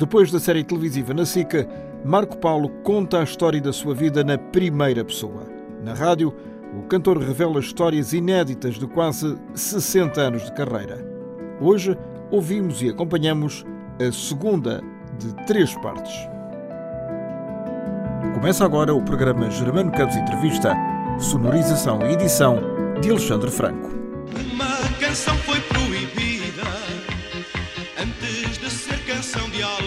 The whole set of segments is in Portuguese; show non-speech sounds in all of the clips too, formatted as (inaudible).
Depois da série televisiva na SICA, Marco Paulo conta a história da sua vida na primeira pessoa. Na rádio, o cantor revela histórias inéditas de quase 60 anos de carreira. Hoje, ouvimos e acompanhamos a segunda de três partes. Começa agora o programa Germano Campos Entrevista, sonorização e edição de Alexandre Franco. Uma canção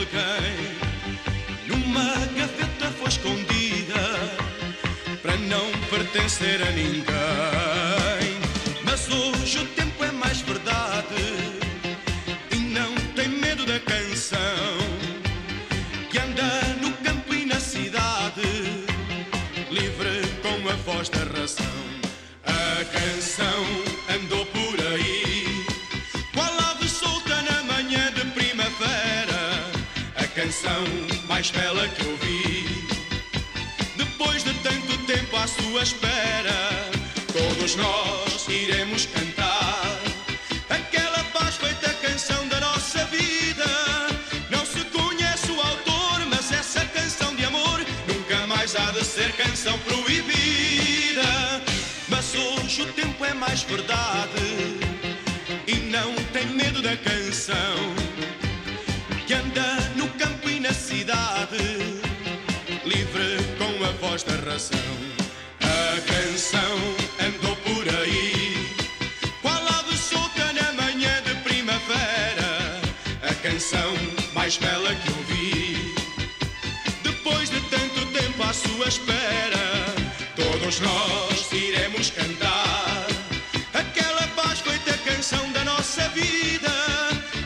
alguém. Numa gaveta foi escondida para não pertencer a ninguém. Mas hoje o mais bela que eu vi, depois de tanto tempo à sua espera, todos nós iremos cantar. Aquela paz feita canção da nossa vida. Não se conhece o autor, mas essa canção de amor nunca mais há de ser canção proibida. Mas hoje o tempo é mais verdade razão. A canção andou por aí, qual ave solta na manhã de primavera, a canção mais bela que eu vi. Depois de tanto tempo à sua espera, todos nós iremos cantar aquela paz feita canção da nossa vida.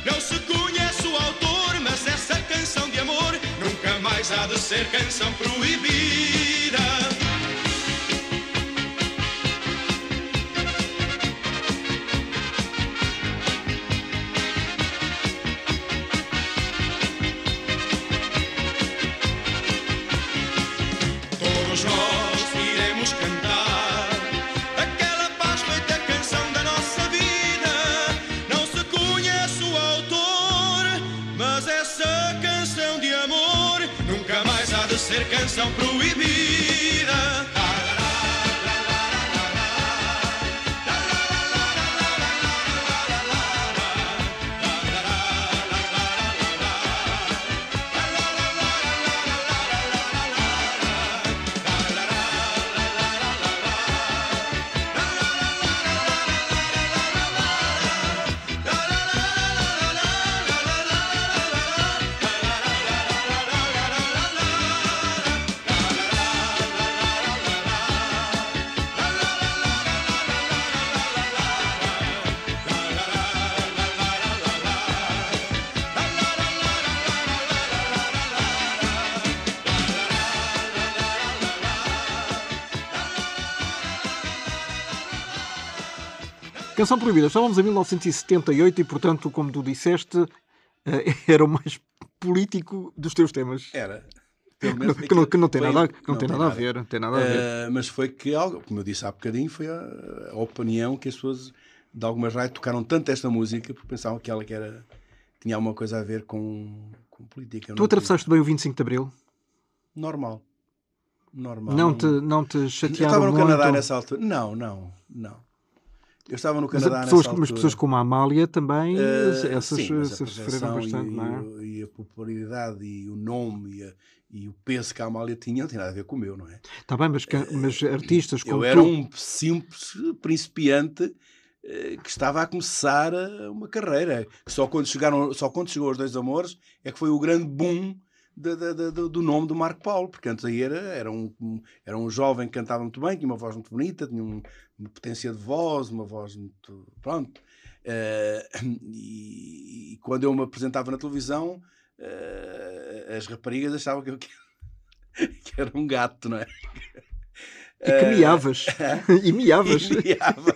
Não se conhece o autor, mas essa canção de amor nunca mais há de ser canção proibida. Canção Proibida. Estávamos em 1978 e, portanto, como tu disseste, eh, (laughs) era o mais político dos teus temas. Era. Menos não, que não- que não tem foi- nada, que não tem nada a ver. não Tem nada a ver. Eh, mas foi que, algo, como eu disse há bocadinho, foi a, a opinião que as pessoas de algumas rádios tocaram tanto esta música porque pensavam que ela que era, tinha alguma coisa a ver com, com política. Eu Tu não atravessaste bem o 25 de Abril? tinha. Normal. Normal. Não te, não te Eu chatearam estava no muito? Canadá nessa altura. Não, não, não. Eu estava no Mas, Canadá pessoas, nessa mas altura. pessoas como a Amália também, Eh, essas, sim, mas a essas sofreram bastante, e, não é? e a popularidade e o nome e, a- e o peso que a Amália tinha não tem nada a ver com o meu, não é? Está bem, mas, ca- mas artistas como Eu era tu... um simples principiante eh, que estava a começar eh, uma carreira. Só quando, chegaram, só quando chegou aos Dois Amores é que foi o grande boom do, do nome do Marco Paulo, porque antes aí era, era, um, era um jovem que cantava muito bem, tinha uma voz muito bonita, tinha um- uma potência de voz, uma voz muito. Pronto. Eh, e, e quando eu me apresentava na televisão, eh, as raparigas achavam que eu que (laughs) era um gato, não é? E que miavas. (laughs) e miavas. (laughs) E miava.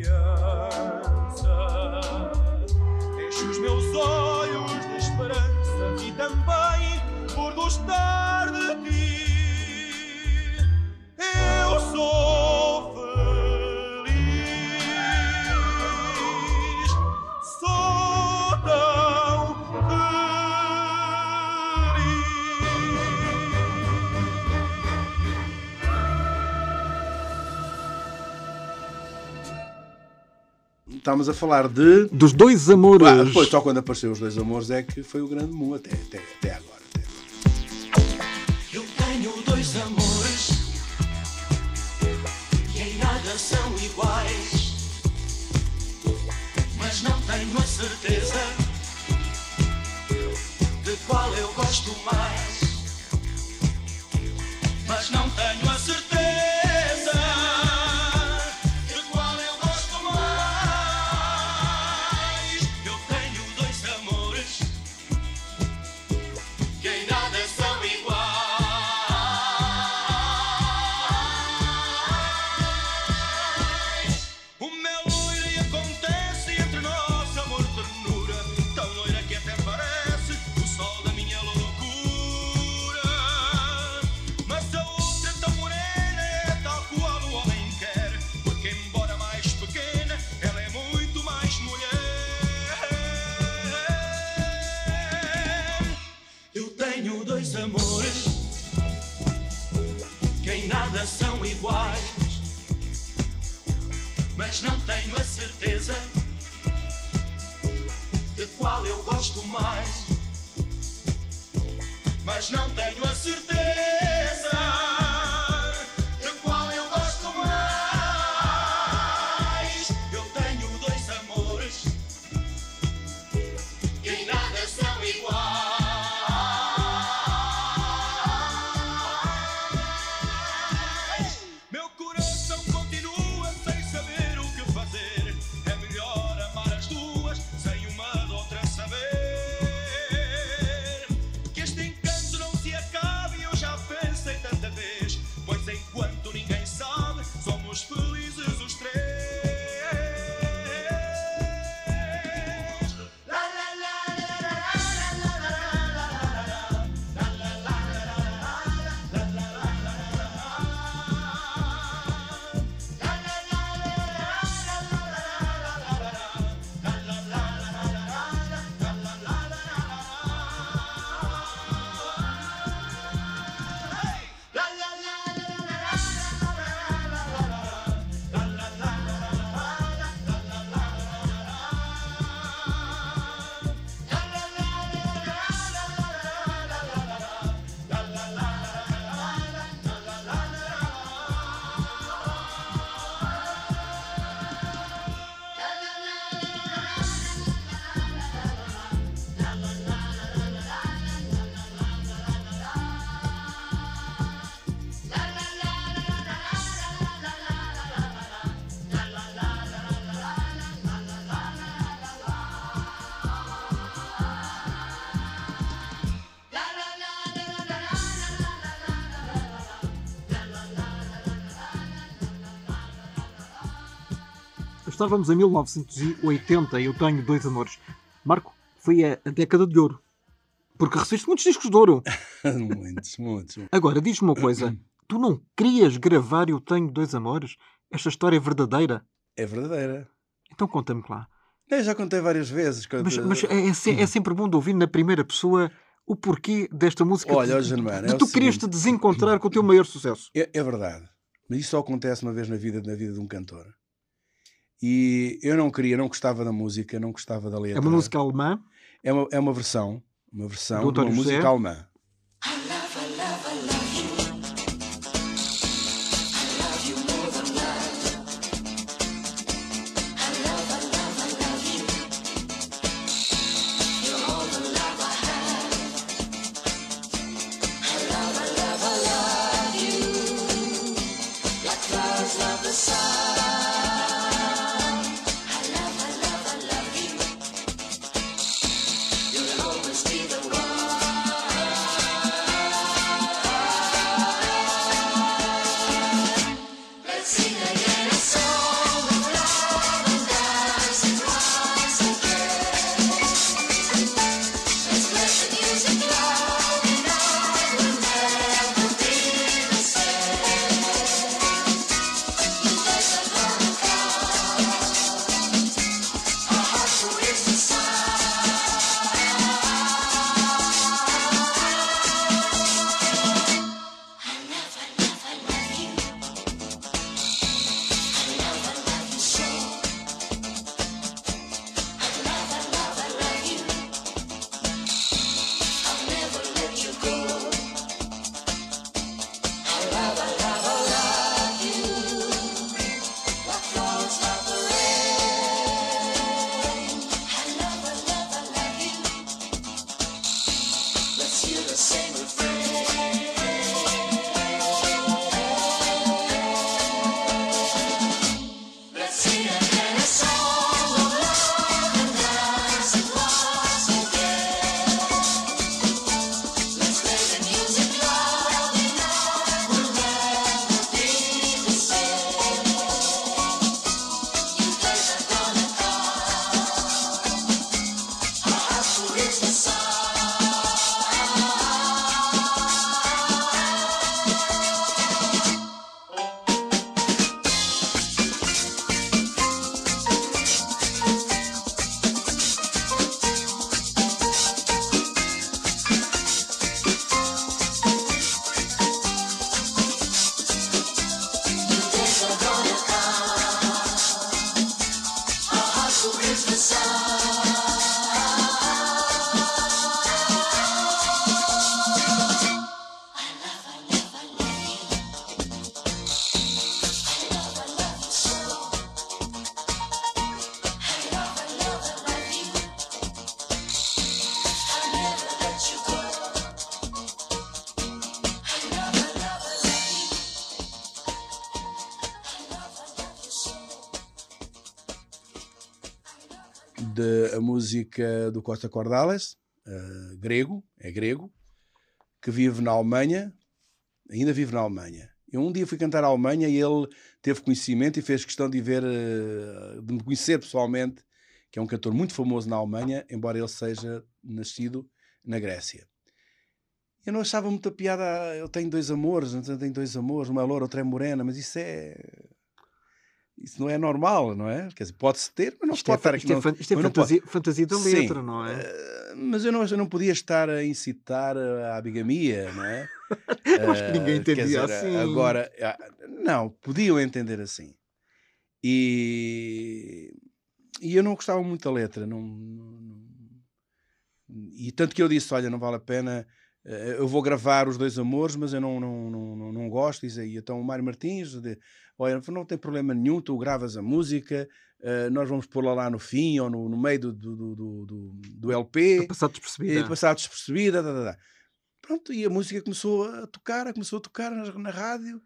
criança. Deixo os meus olhos de esperança e também por gostar de ti. estávamos a falar de. Dos dois amores. Ah, depois, só quando apareceu os dois amores é que foi o grande mu até, até, até agora. Até. Eu tenho dois amores que em nada são iguais, mas não tenho a certeza de qual eu gosto mais. Mas não tenho a estávamos em 1980 e eu tenho dois amores. Marco, foi a, a década de ouro. Porque recebeste muitos discos de ouro. (laughs) muitos, muitos. Agora, diz-me uma coisa. (clears throat) Tu não querias gravar Eu Tenho Dois Amores? Esta história é verdadeira? É verdadeira. Então conta-me lá. Eu já contei várias vezes. Quando... Mas, mas é, é, é (clears throat) sempre bom de ouvir na primeira pessoa o porquê desta música. Olha, de, Germano, de é o tu querias te desencontrar com o teu maior sucesso. É, é verdade. Mas isso só acontece uma vez na vida, na vida de um cantor. E eu não queria, não gostava da música, não gostava da letra. É uma música alemã. É uma, é uma versão, uma versão de uma José. música alemã. de a música do Costa Cordales, eh, grego, é grego, que vive na Alemanha, ainda vive na Alemanha. Eu um dia fui cantar à Alemanha e ele teve conhecimento e fez questão de ver, eh, de me conhecer pessoalmente, que é um cantor muito famoso na Alemanha, embora ele seja nascido na Grécia. Eu não achava muita piada, ah, eu tenho dois amores, eu tenho dois amores, uma é loura, outra é morena, mas isso é. Isso não é normal, não é? Quer dizer, pode-se ter, mas não Isto é, pode estar fa- aqui. isto é não- fan- isto é fantasia, fantasia da Sim, letra, não é? mas eu não, eu não podia estar a incitar à bigamia, não é? Eu (laughs) acho que ninguém Eh, entendia dizer, assim. Agora, ah, não, podiam entender assim. E, e eu não gostava muito da letra. Não, não- e tanto que eu disse: olha, não vale a pena. eh, Eu vou gravar os dois amores, mas eu não, não, não, não, não gosto. Diz aí, então o Mário Martins, olha, não tem problema nenhum, tu gravas a música, eh, nós vamos pô-la lá no fim ou no, no meio do, do, do, do, do- LP Para passar despercebida. e passar despercebida. tá, tá, tá. Pronto, e a música começou a tocar, começou a tocar na, na rádio.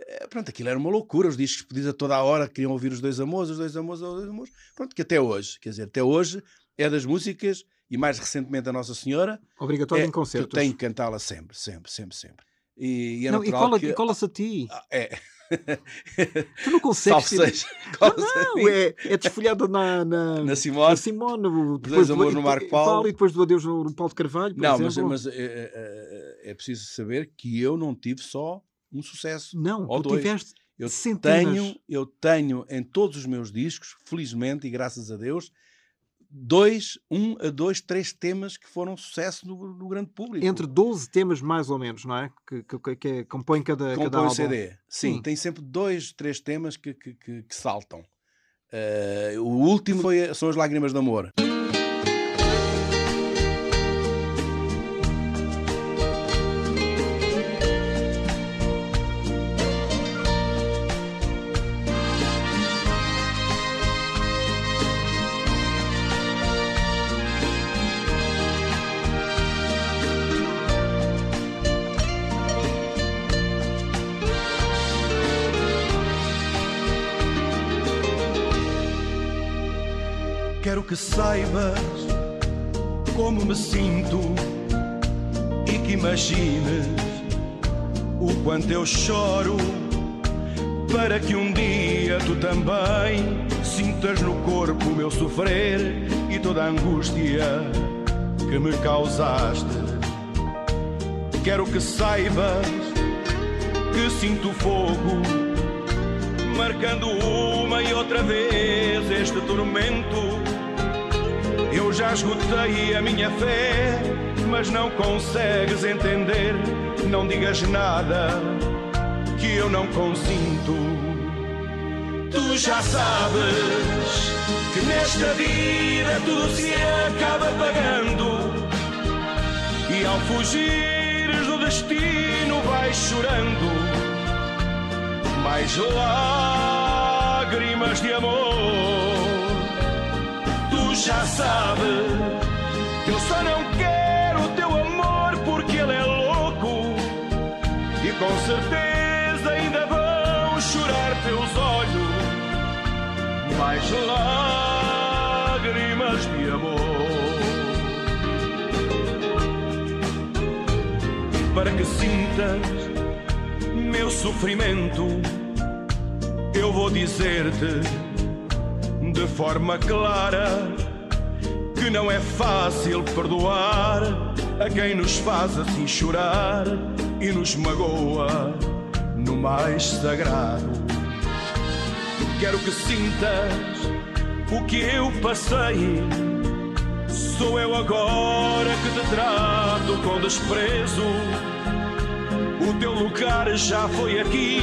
Eh, Pronto, aquilo era uma loucura. Os discos pedidos a toda a hora queriam ouvir os dois amores, os dois amores, os dois amores. Pronto, que até hoje, quer dizer, até hoje é das músicas e mais recentemente a Nossa Senhora. Obrigatório é, em concertos. Eu tenho que cantá-la sempre, sempre, sempre, sempre. E, e é Não, e natural cola- que... cola-se a ti. Ah, É. (laughs) tu não consegues. Tirar-. (laughs) Não, não, é, é desfolhada na, na, Na Simone. na Simone, o- Dois do- no Marco Paulo. E depois do Adeus no, Paulo de Carvalho. Não, mas, exemplo. mas é, é- é preciso saber que eu não tive só um sucesso. Não, ou tu dois. tiveste Eu centenas. tenho, eu tenho em todos os meus discos, felizmente e graças a Deus, dois, um a dois, três temas que foram sucesso no, no grande público. entre 12 temas mais ou menos, não é? Que, que, que é- compõem cada, cada compõe o álbum. CD. Sim, Sim. tem sempre dois, três temas que, que, que- saltam. Eh, o último foi, são as Lágrimas de Amor. Saibas como me sinto e que imagines o quanto eu choro para que um dia tu também sintas no corpo o meu sofrer e toda a angústia que me causaste. Quero que saibas que sinto fogo marcando uma e outra vez este tormento. Já esgotei a minha fé, mas não consegues entender. Não digas nada que eu não consinto. Tu já sabes que nesta vida tudo se acaba pagando. E ao fugires do destino vais chorando mais lágrimas de amor. Já sabes que eu só não quero o teu amor porque ele é louco e com certeza ainda vão chorar teus olhos. Mais lágrimas de amor. Para que sintas meu sofrimento, eu vou dizer-te de forma clara que não é fácil perdoar a quem nos faz assim chorar e nos magoa no mais sagrado. Quero que sintas o que eu passei. Sou eu agora que te trato com desprezo. O teu lugar já foi aqui.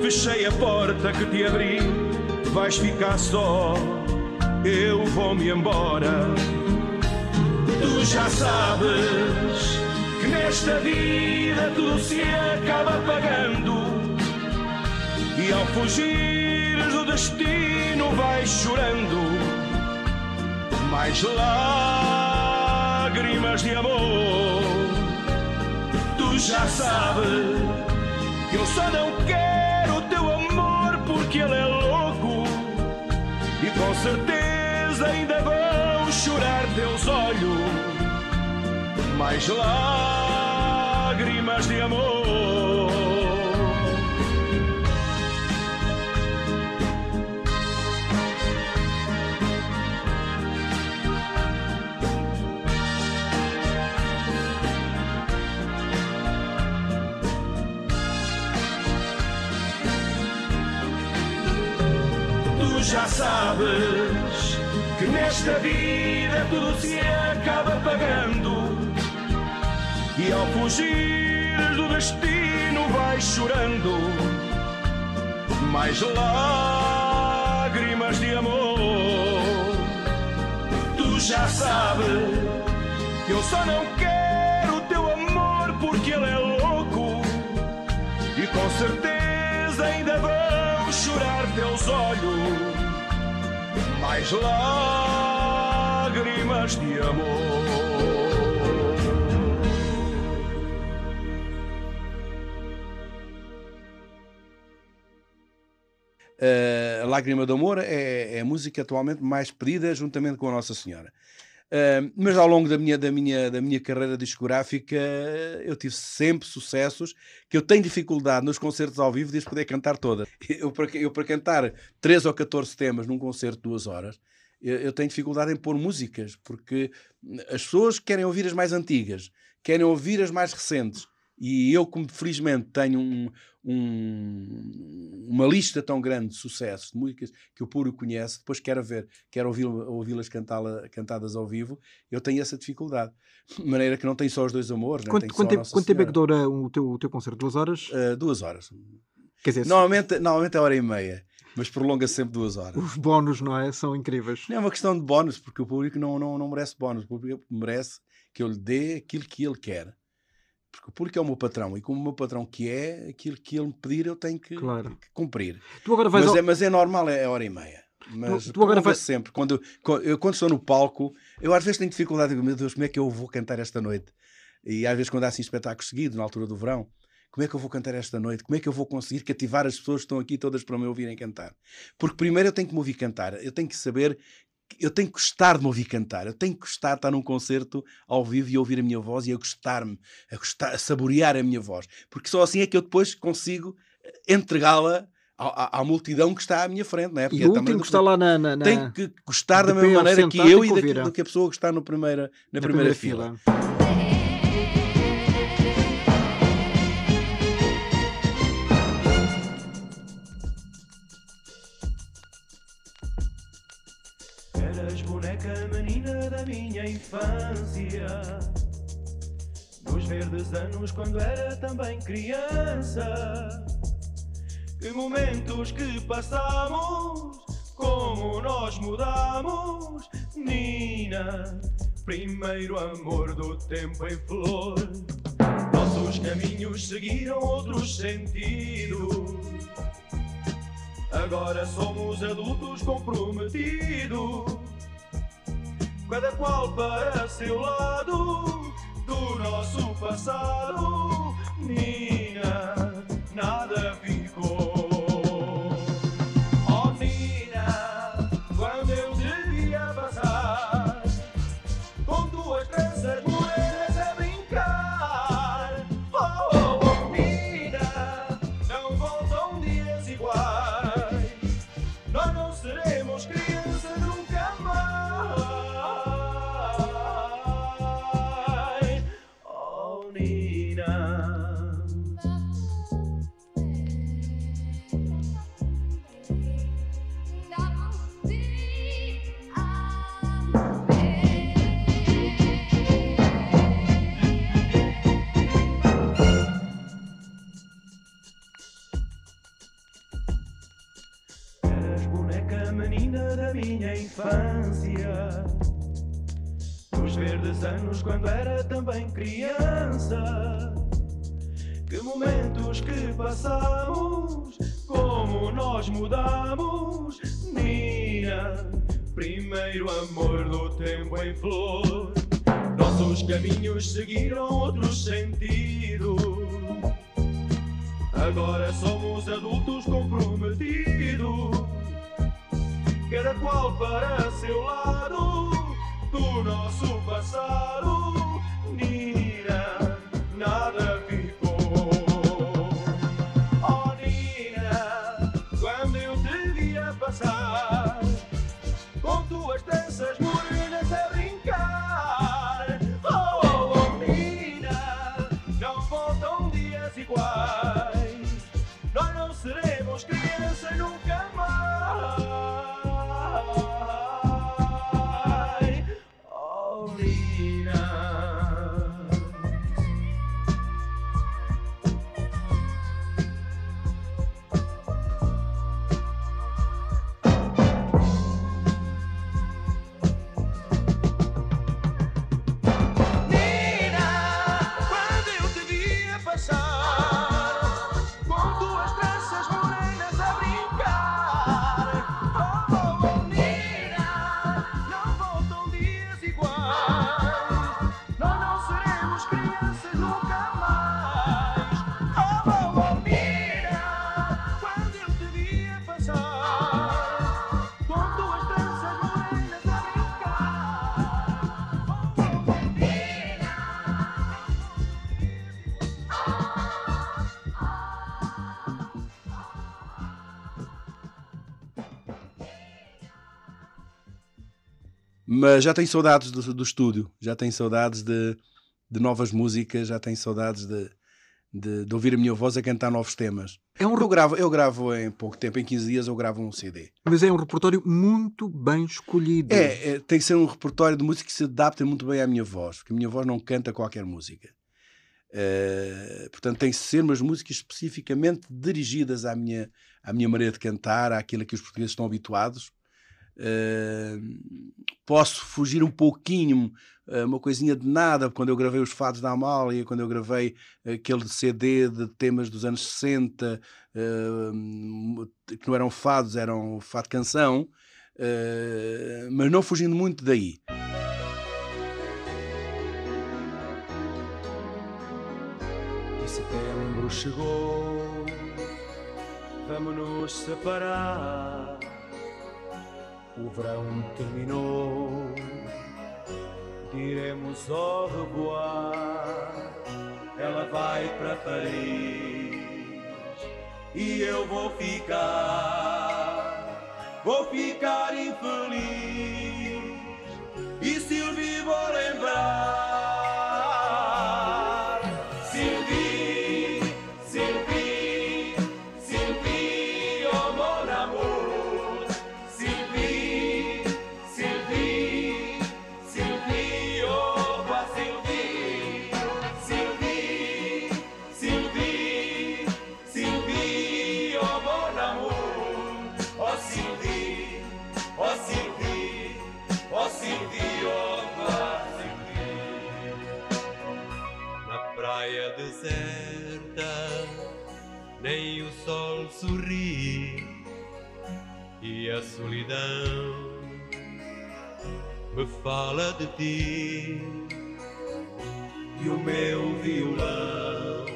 Fechei a porta que te abri. Vais ficar só. Eu vou-me embora. Tu já sabes que nesta vida tudo se acaba pagando. E ao fugires do destino vais chorando. Mais lágrimas de amor tu já sabes que eu só não quero o teu amor porque ele é mais lágrimas de amor. Tu já sabes que nesta vida tudo se acaba pagando e ao fugires do destino vais chorando mais lágrimas de amor. Tu já sabes que eu só não quero o teu amor porque ele é louco e com certeza ainda vão chorar teus olhos mais lágrimas de amor. Lágrima de Amor é, é a música atualmente mais pedida juntamente com a Nossa Senhora. Uh, mas ao longo da minha, da, minha, da minha carreira discográfica eu tive sempre sucessos que eu tenho dificuldade nos concertos ao vivo de as poder cantar todas. (laughs) Eu para, eu, para cantar 13 ou 14 temas num concerto de duas horas, eu, eu tenho dificuldade em pôr músicas, porque as pessoas querem ouvir as mais antigas, querem ouvir as mais recentes. E eu, como felizmente tenho um, um, uma lista tão grande de sucessos, de músicas que o público conhece, depois quero ver, quero ouvi-las cantadas ao vivo, eu tenho essa dificuldade. De maneira que não tem só os dois amores. Quanto, né? quanto, tempo, quanto tempo é que dura o teu, o teu concerto? Duas horas? Uh, duas horas. Quer dizer, normalmente, normalmente é hora e meia mas prolonga-se sempre duas horas. Os bónus, não é? São incríveis. Não é uma questão de bónus, porque o público não, não, não merece bónus. O público merece que eu lhe dê aquilo que ele quer. Porque o público é o meu patrão e como o meu patrão que é, aquilo que ele me pedir eu tenho que, claro. que cumprir. Tu agora vais mas, ao... é, mas é normal, é hora e meia. Mas tu, tu agora vais... sempre. Quando, quando, eu, quando estou no palco, eu às vezes tenho dificuldade, meu Deus, como é que eu vou cantar esta noite? E às vezes quando há assim espetáculos seguidos, na altura do verão, como é que eu vou cantar esta noite? Como é que eu vou conseguir cativar as pessoas que estão aqui todas para me ouvirem cantar? Porque primeiro eu tenho que me ouvir cantar, eu tenho que saber eu tenho que gostar de me ouvir cantar, eu tenho que gostar de estar num concerto ao vivo e ouvir a minha voz e a gostar-me, a, gostar, a saborear a minha voz, porque só assim é que eu depois consigo eh, entregá-la à, à, multidão que está à minha frente, não é? Porque e o é último que está lá na, na, na... Tem que gostar da mesma maneira que eu e daquilo do que a pessoa que está no primeira, na, na primeira, primeira, fila. fila. Infância, nos verdes anos quando era também criança. Que momentos que passamos, como nós mudamos, Nina, primeiro amor do tempo em flor. Nossos caminhos seguiram outros sentidos. Agora somos adultos comprometidos cada qual para seu lado do nosso passado. Minha, nada ficou. Momentos que passamos, como nós mudamos, Nina. Primeiro amor do tempo em flor. Nossos caminhos seguiram Essas muralhas abriram. Mas já tenho saudades do, do estúdio, já tenho saudades de, de novas músicas, já tenho saudades de, de, de ouvir a minha voz a cantar novos temas. É um, Eu gravo, eu gravo em pouco tempo, em 15 dias eu gravo um CD. mas é um repertório muito bem escolhido. É, é, tem que ser um repertório de música que se adapte muito bem à minha voz, porque a minha voz não canta qualquer música. Eh, portanto, tem que ser umas músicas especificamente dirigidas à minha, à minha maneira de cantar, àquilo a que os portugueses estão habituados. Posso fugir um pouquinho, eh, uma coisinha de nada, quando eu gravei os Fados da Amália, quando eu gravei aquele CD de temas dos anos 60, eh, que não eram fados, eram fado canção, eh, mas não fugindo muito daí. E setembro chegou, vamos nos separar. O verão terminou, diremos au revoir. Ela vai para Paris e eu vou ficar, vou ficar infeliz. Sorri e a solidão me fala de ti e o meu violão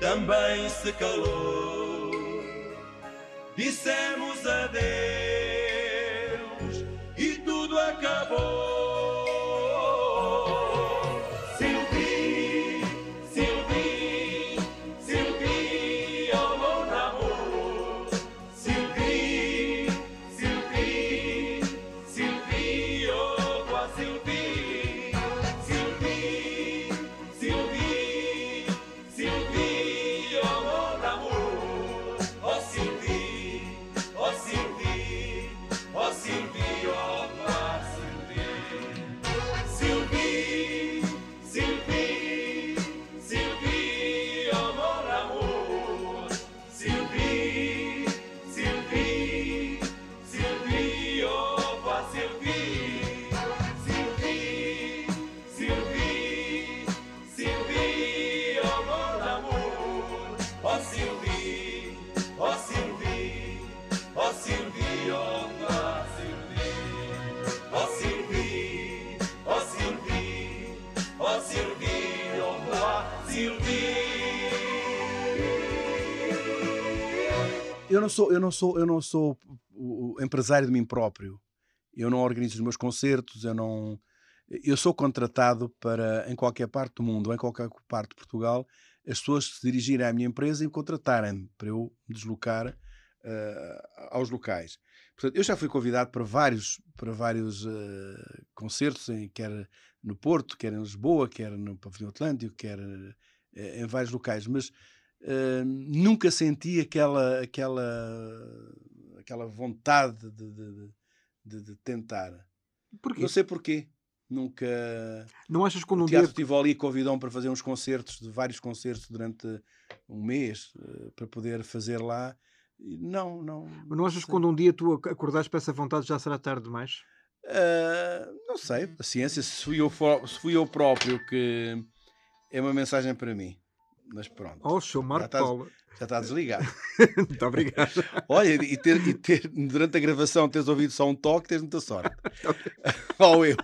também se calou. Dissemos adeus não sou, eu não sou, eu não sou o, empresário de mim próprio. Eu não organizo os meus concertos, eu não eu sou contratado para em qualquer parte do mundo, em qualquer parte de Portugal, as pessoas se dirigirem à minha empresa e me contratarem para eu me deslocar eh, aos locais. Portanto, eu já fui convidado para vários, para vários eh, concertos, em, quer no Porto, quer em Lisboa, quer no Pavilhão Atlântico, quer eh, em vários locais, mas nunca senti aquela, aquela, aquela vontade de, de- de- de- tentar. Porquê? Não sei porquê. Nunca. Não achas que O um dia Teatro Tivoli convidou-me para fazer uns concertos, de vários concertos durante um mês, eh, para poder fazer lá. Não, não. Não achas que quando um dia tu ac- acordares para essa vontade já será tarde demais? Ah, não sei, paciência, se fui, eu, se fui eu próprio que é uma mensagem para mim. Mas pronto, Oh, show Marco estás- Paulo. já está desligado. (laughs) Muito obrigado. (laughs) Olha, e ter, e ter durante a gravação teres ouvido só um toque, tens muita sorte. (laughs) Ou eu.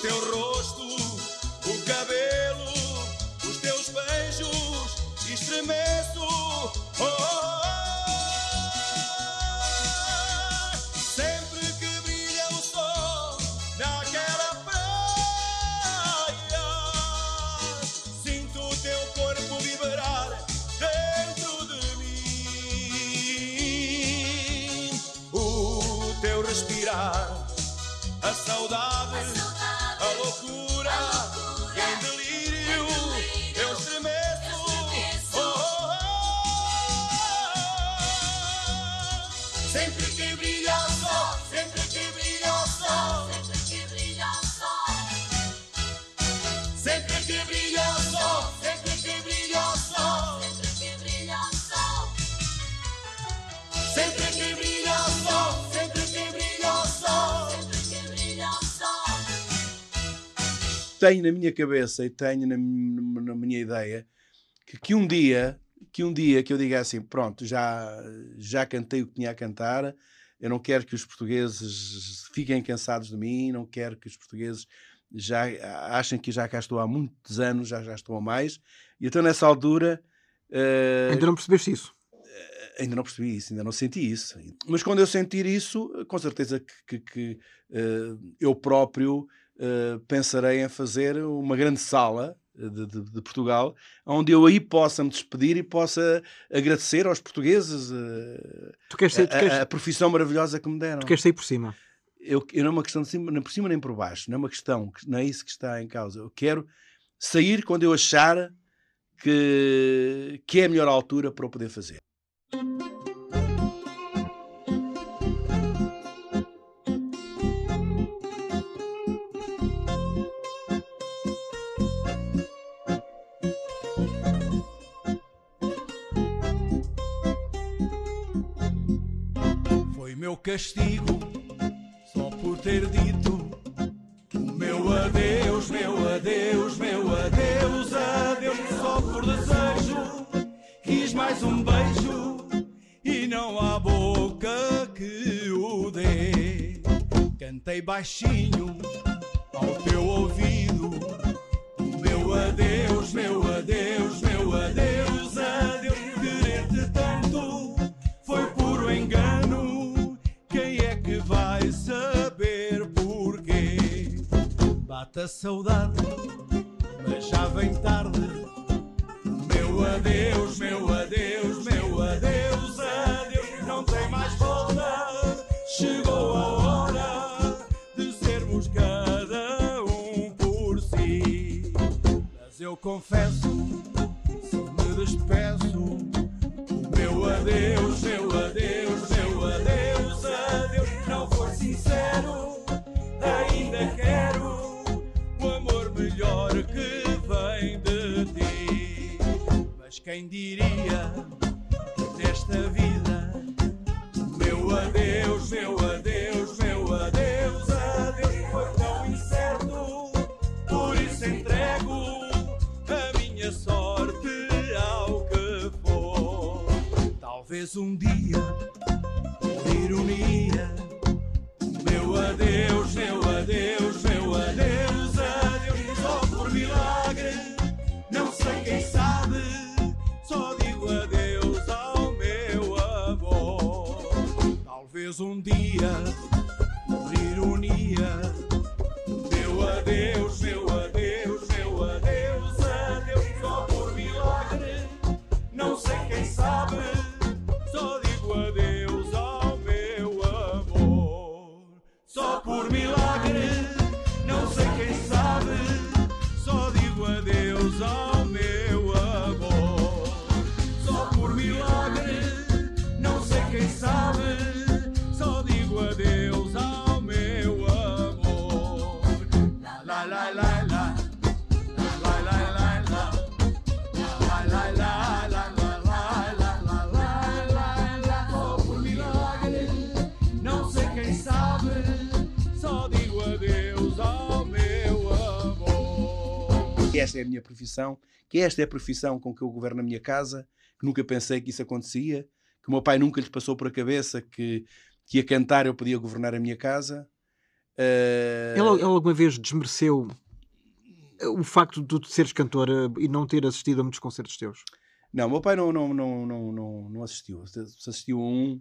Teu rosto, tenho na minha cabeça e tenho na, na minha ideia que, que um dia que um dia que eu diga assim pronto já já cantei o que tinha a cantar eu não quero que os portugueses fiquem cansados de mim não quero que os portugueses já achem que já cá estou há muitos anos já já estou a mais e então nessa altura eh, Ainda não percebeste isso. ainda não percebi isso, ainda não senti isso. Mas quando eu sentir isso, com certeza que, que- que, eh, eu próprio eh, pensarei em fazer uma grande sala eh, de, de- de Portugal, onde eu aí possa me despedir e possa agradecer aos portugueses Tu queres sair, a, queres, a profissão maravilhosa que me deram. tu queres sair por cima. Eu, eu não é uma questão de cima, nem por cima nem por baixo, não é uma questão, não é isso que está em causa. Eu quero sair quando eu achar que, que é a melhor altura para o poder fazer. Meu castigo só por ter dito o meu adeus, meu adeus, meu adeus, adeus, só por desejo. Quis mais um beijo e não há boca que o dê. Cantei baixinho Saudade, mas já vem tarde. Meu adeus, meu adeus, meu adeus, adeus, não tem mais volta. Chegou a hora de sermos cada um por si. Mas eu confesso, se me despeço, meu adeus, meu adeus, meu adeus, adeus, não for sincero, ainda quero quem diria nesta vida, meu adeus, meu adeus, meu adeus, adeus, foi tão incerto, por isso entrego a minha sorte ao que for. Talvez um dia, ironia, meu adeus, meu adeus, meu adeus, adeus, só por milagre, não sei quem sabe. Só digo adeus ao meu amor. Talvez um dia esta é a minha profissão, que esta é a profissão com que eu governo a minha casa, que nunca pensei que isso acontecia, que o meu pai nunca lhe passou por a cabeça que, que ia cantar eu podia governar a minha casa. Eh, Ela, ela alguma vez desmereceu o facto de tu seres cantor eh, e não ter assistido a muitos concertos teus? Não, o meu pai não, não, não, não, não, não assistiu. Se assistiu a um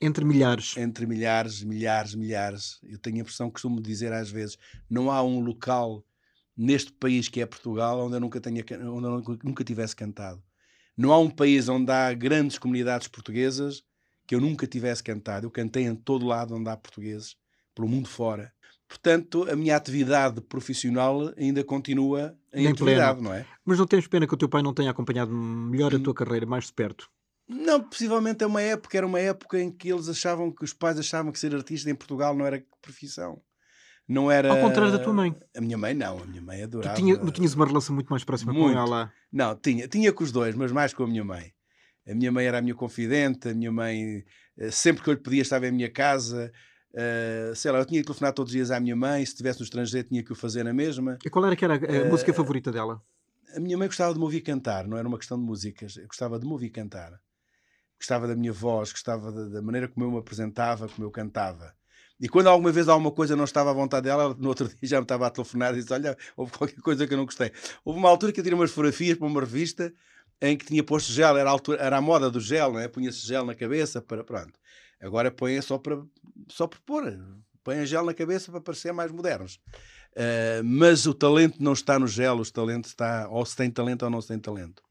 Entre milhares. entre milhares, milhares, milhares. Eu tenho a impressão, costumo dizer às vezes, não há um local neste país que é Portugal onde eu nunca, tenha, onde eu nunca- tivesse cantado. Não há um país onde há grandes comunidades portuguesas que eu nunca tivesse cantado. Eu cantei em todo lado onde há portugueses, pelo mundo fora. Portanto, a minha atividade profissional ainda continua em Em atividade, não é? Mas não tens pena que o teu pai não tenha acompanhado melhor a tua carreira, mais de perto? Não, possivelmente é uma época, era uma época em que eles achavam que os pais achavam que ser artista em Portugal não era profissão. Não era. Ao contrário da tua mãe. A minha mãe não, a minha mãe Tu, adorava. tinha, tu tinhas uma relação muito mais próxima com Muito. ela. Não, tinha, tinha com os dois, mas mais com a minha mãe. A minha mãe era a minha confidente, a minha mãe, eh, sempre que eu lhe pedia, estava em minha casa. eh, sei lá, eu tinha que telefonar todos os dias à minha mãe, se estivesse no estrangeiro, tinha que o fazer na mesma. E qual era que era a Eh, música favorita dela? A minha mãe gostava de me ouvir cantar, não era uma questão de músicas, eu gostava de me ouvir cantar. Gostava da minha voz, gostava da, da maneira como eu me apresentava, como eu cantava. E quando alguma vez alguma coisa não estava à vontade dela, ela, no outro dia já me estava a telefonar e disse: Olha, houve qualquer coisa que eu não gostei. Houve uma altura que eu tirei umas fotografias para uma revista em que tinha posto gel, era a, altura, era a moda do gel, não é? punha-se gel na cabeça para pronto. Agora põe só para só por pôr, põe gel na cabeça para parecer mais modernos. Uh, mas o talento não está no gel, o talento está ou se tem talento ou não se tem talento.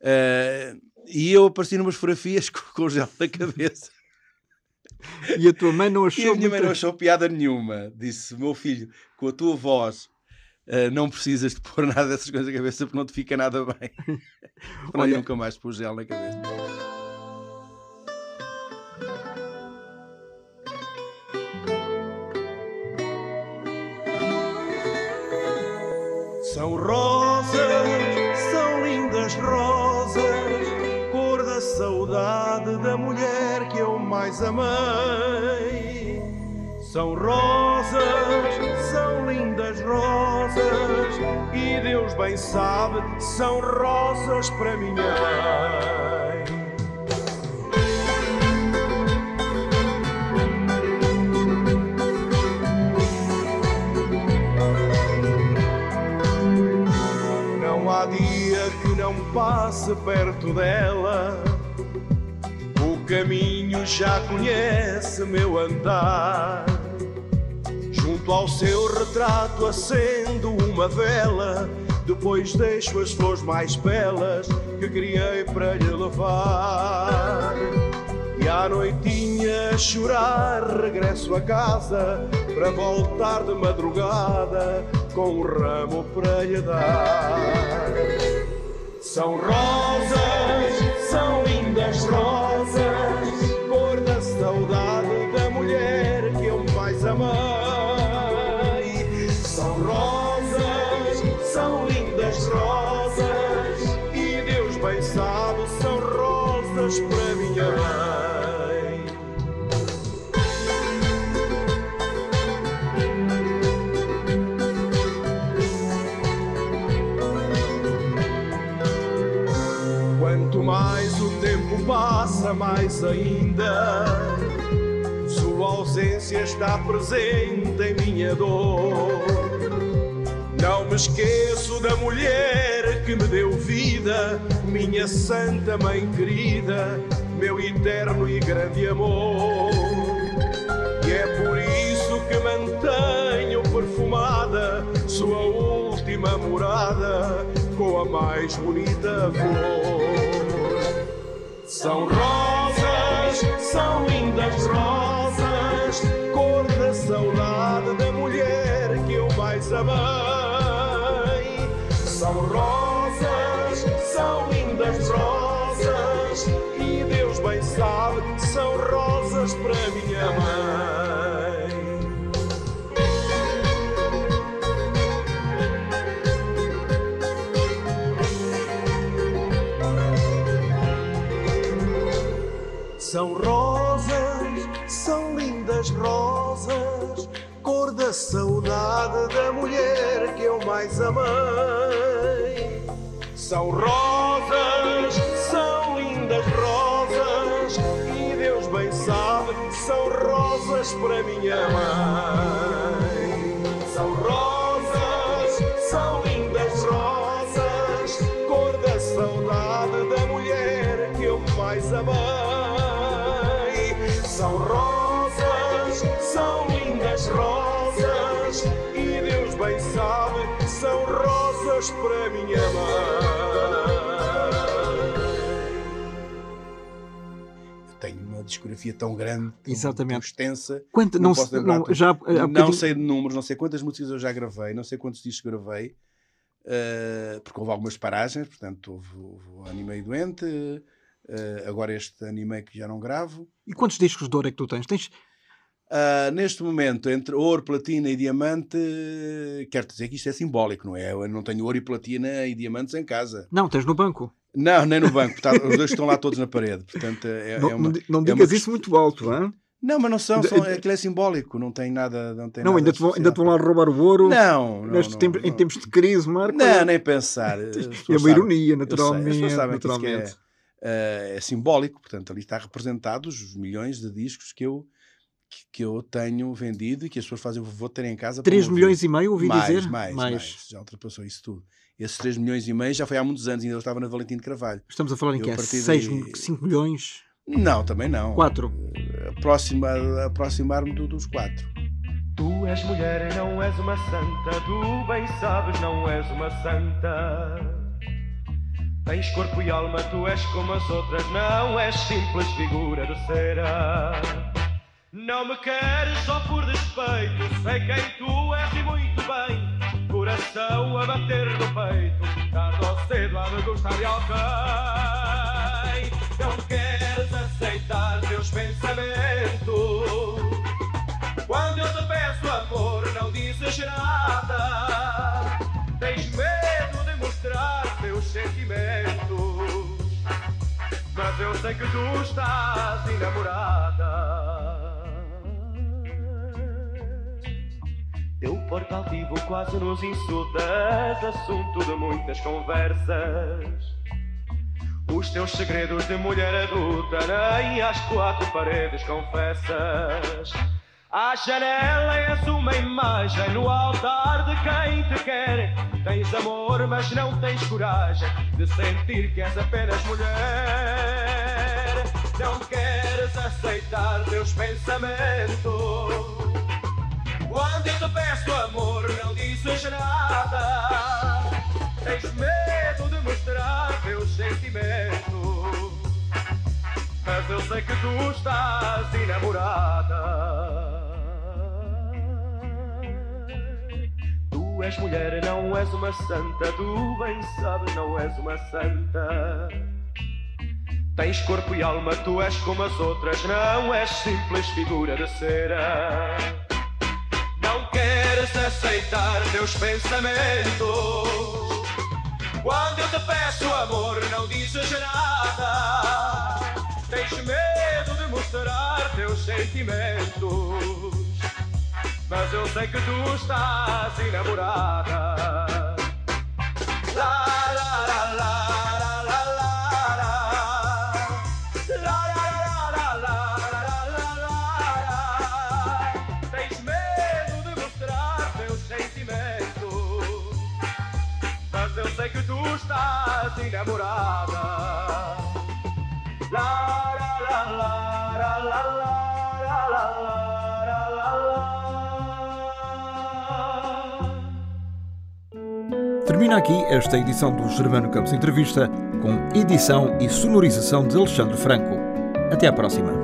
Uh, e eu apareci numas fotografias (laughs) com, com gel na cabeça. E a tua mãe não achou E a minha mãe muito- não achou piada nenhuma. Disse: Meu filho, com a tua voz, eh, não precisas de pôr (laughs) nada dessas coisas na cabeça porque não te fica nada bem. (laughs) Olha, Olha- nunca mais pus gel na cabeça. São rosas, são lindas rosas, cor da saudade da mulher mais amei. São rosas, são lindas rosas, e Deus bem sabe, são rosas para minha mãe. Não há dia que não passe perto dela. O caminho já conhece meu andar. Junto ao seu retrato acendo uma vela. Depois deixo as flores mais belas que criei para lhe levar. E à noitinha a chorar regresso a casa para voltar de madrugada com um ramo para lhe dar. São rosas, são lindas rosas, para minha mãe. Quanto mais o tempo passa, mais ainda sua ausência está presente em minha dor. Não me esqueço da mulher que me deu vida, minha Santa Mãe querida, meu eterno e grande amor. E é por isso que mantenho perfumada sua última morada com a mais bonita flor. São rosas, são lindas rosas, cor da saudade da mulher que eu mais amei. São rosas. São rosas para minha mãe. São rosas, são lindas rosas, cor da saudade da mulher que eu mais amei. São rosas, para minha mãe. São rosas, são lindas rosas, cor da saudade da mulher que eu mais amei. São rosas, são lindas rosas, e Deus bem sabe que são rosas para minha mãe. Discografia tão grande, tão, Exatamente. tão extensa. Quanto, não, posso se- não, já, não bocadinho- sei de números, não sei quantas músicas eu já gravei, não sei quantos discos gravei, eh, porque houve algumas paragens, portanto, houve, houve o Animei Doente, eh, agora este Animei que já não gravo. E quantos discos de ouro é que tu tens? Tens Ah, neste momento, entre ouro, platina e diamante, quero dizer que isto é simbólico, não é? Eu não tenho ouro e platina e diamantes em casa. Não, tens no banco. Não, nem no banco, tá- os dois estão lá todos na parede. Portanto, é, não, é uma- não di- não é digas uma isso muito alto? Não, mas não são, são aquilo é simbólico, não tem nada. Não, tem Não, nada ainda te, vão, ainda te vão lá roubar o ouro. Não, não, Nestes não, Em tempos de crise, Marco. Não, nem pensar. (laughs) É uma ironia, sei, naturalmente. pessoas sabem que que é, naturalmente. eh, é simbólico, portanto, ali está representados os milhões de discos que eu, que, que eu tenho vendido e que as pessoas fazem o favor de terem em casa. para 3 ouvir. milhões e meio, ouvi mais, dizer? Mais, mais, Já ultrapassou isso tudo. Esses 3 milhões e meio já foi há muitos anos, ainda eu estava na Valentim de Carvalho. Estamos a falar em Eu, que é? partir 6, daí- 5 milhões? Não, também não. 4. Aproxima, aproximar-me do- dos quatro. Tu és mulher e não és uma santa, tu bem sabes, não és uma santa. Tens corpo e alma, tu és como as outras, não és simples figura de cera. Não me queres só por respeito, sei quem tu és e muito bem. Coração a bater no peito, tarde ou cedo há de gostar de alguém. Não queres aceitar teus pensamentos. Quando eu te peço amor, não dizes nada. Tens medo de mostrar teus sentimentos. Mas eu sei que tu estás enamorada. Teu porto altivo quase nos insultas, assunto de muitas conversas. Os teus segredos de mulher adulta, nem às quatro paredes confessas. À janela és uma imagem no altar de quem te quer. Tens amor, mas não tens coragem de sentir que és apenas mulher. Não queres aceitar teus pensamentos. Nada. Tens medo de mostrar teus sentimentos. Mas eu sei que tu estás enamorada. Tu és mulher, não és uma santa. Tu bem sabes, não és uma santa. Tens corpo e alma, tu és como as outras. Não és simples figura de cera. Queres aceitar teus pensamentos. Quando eu te peço amor, não dizes nada. Tens medo de mostrar teus sentimentos. Mas eu sei que tu estás enamorada. La. Termina aqui esta edição do Germano Campos Entrevista, com edição e sonorização de Alexandre Franco. Até à próxima.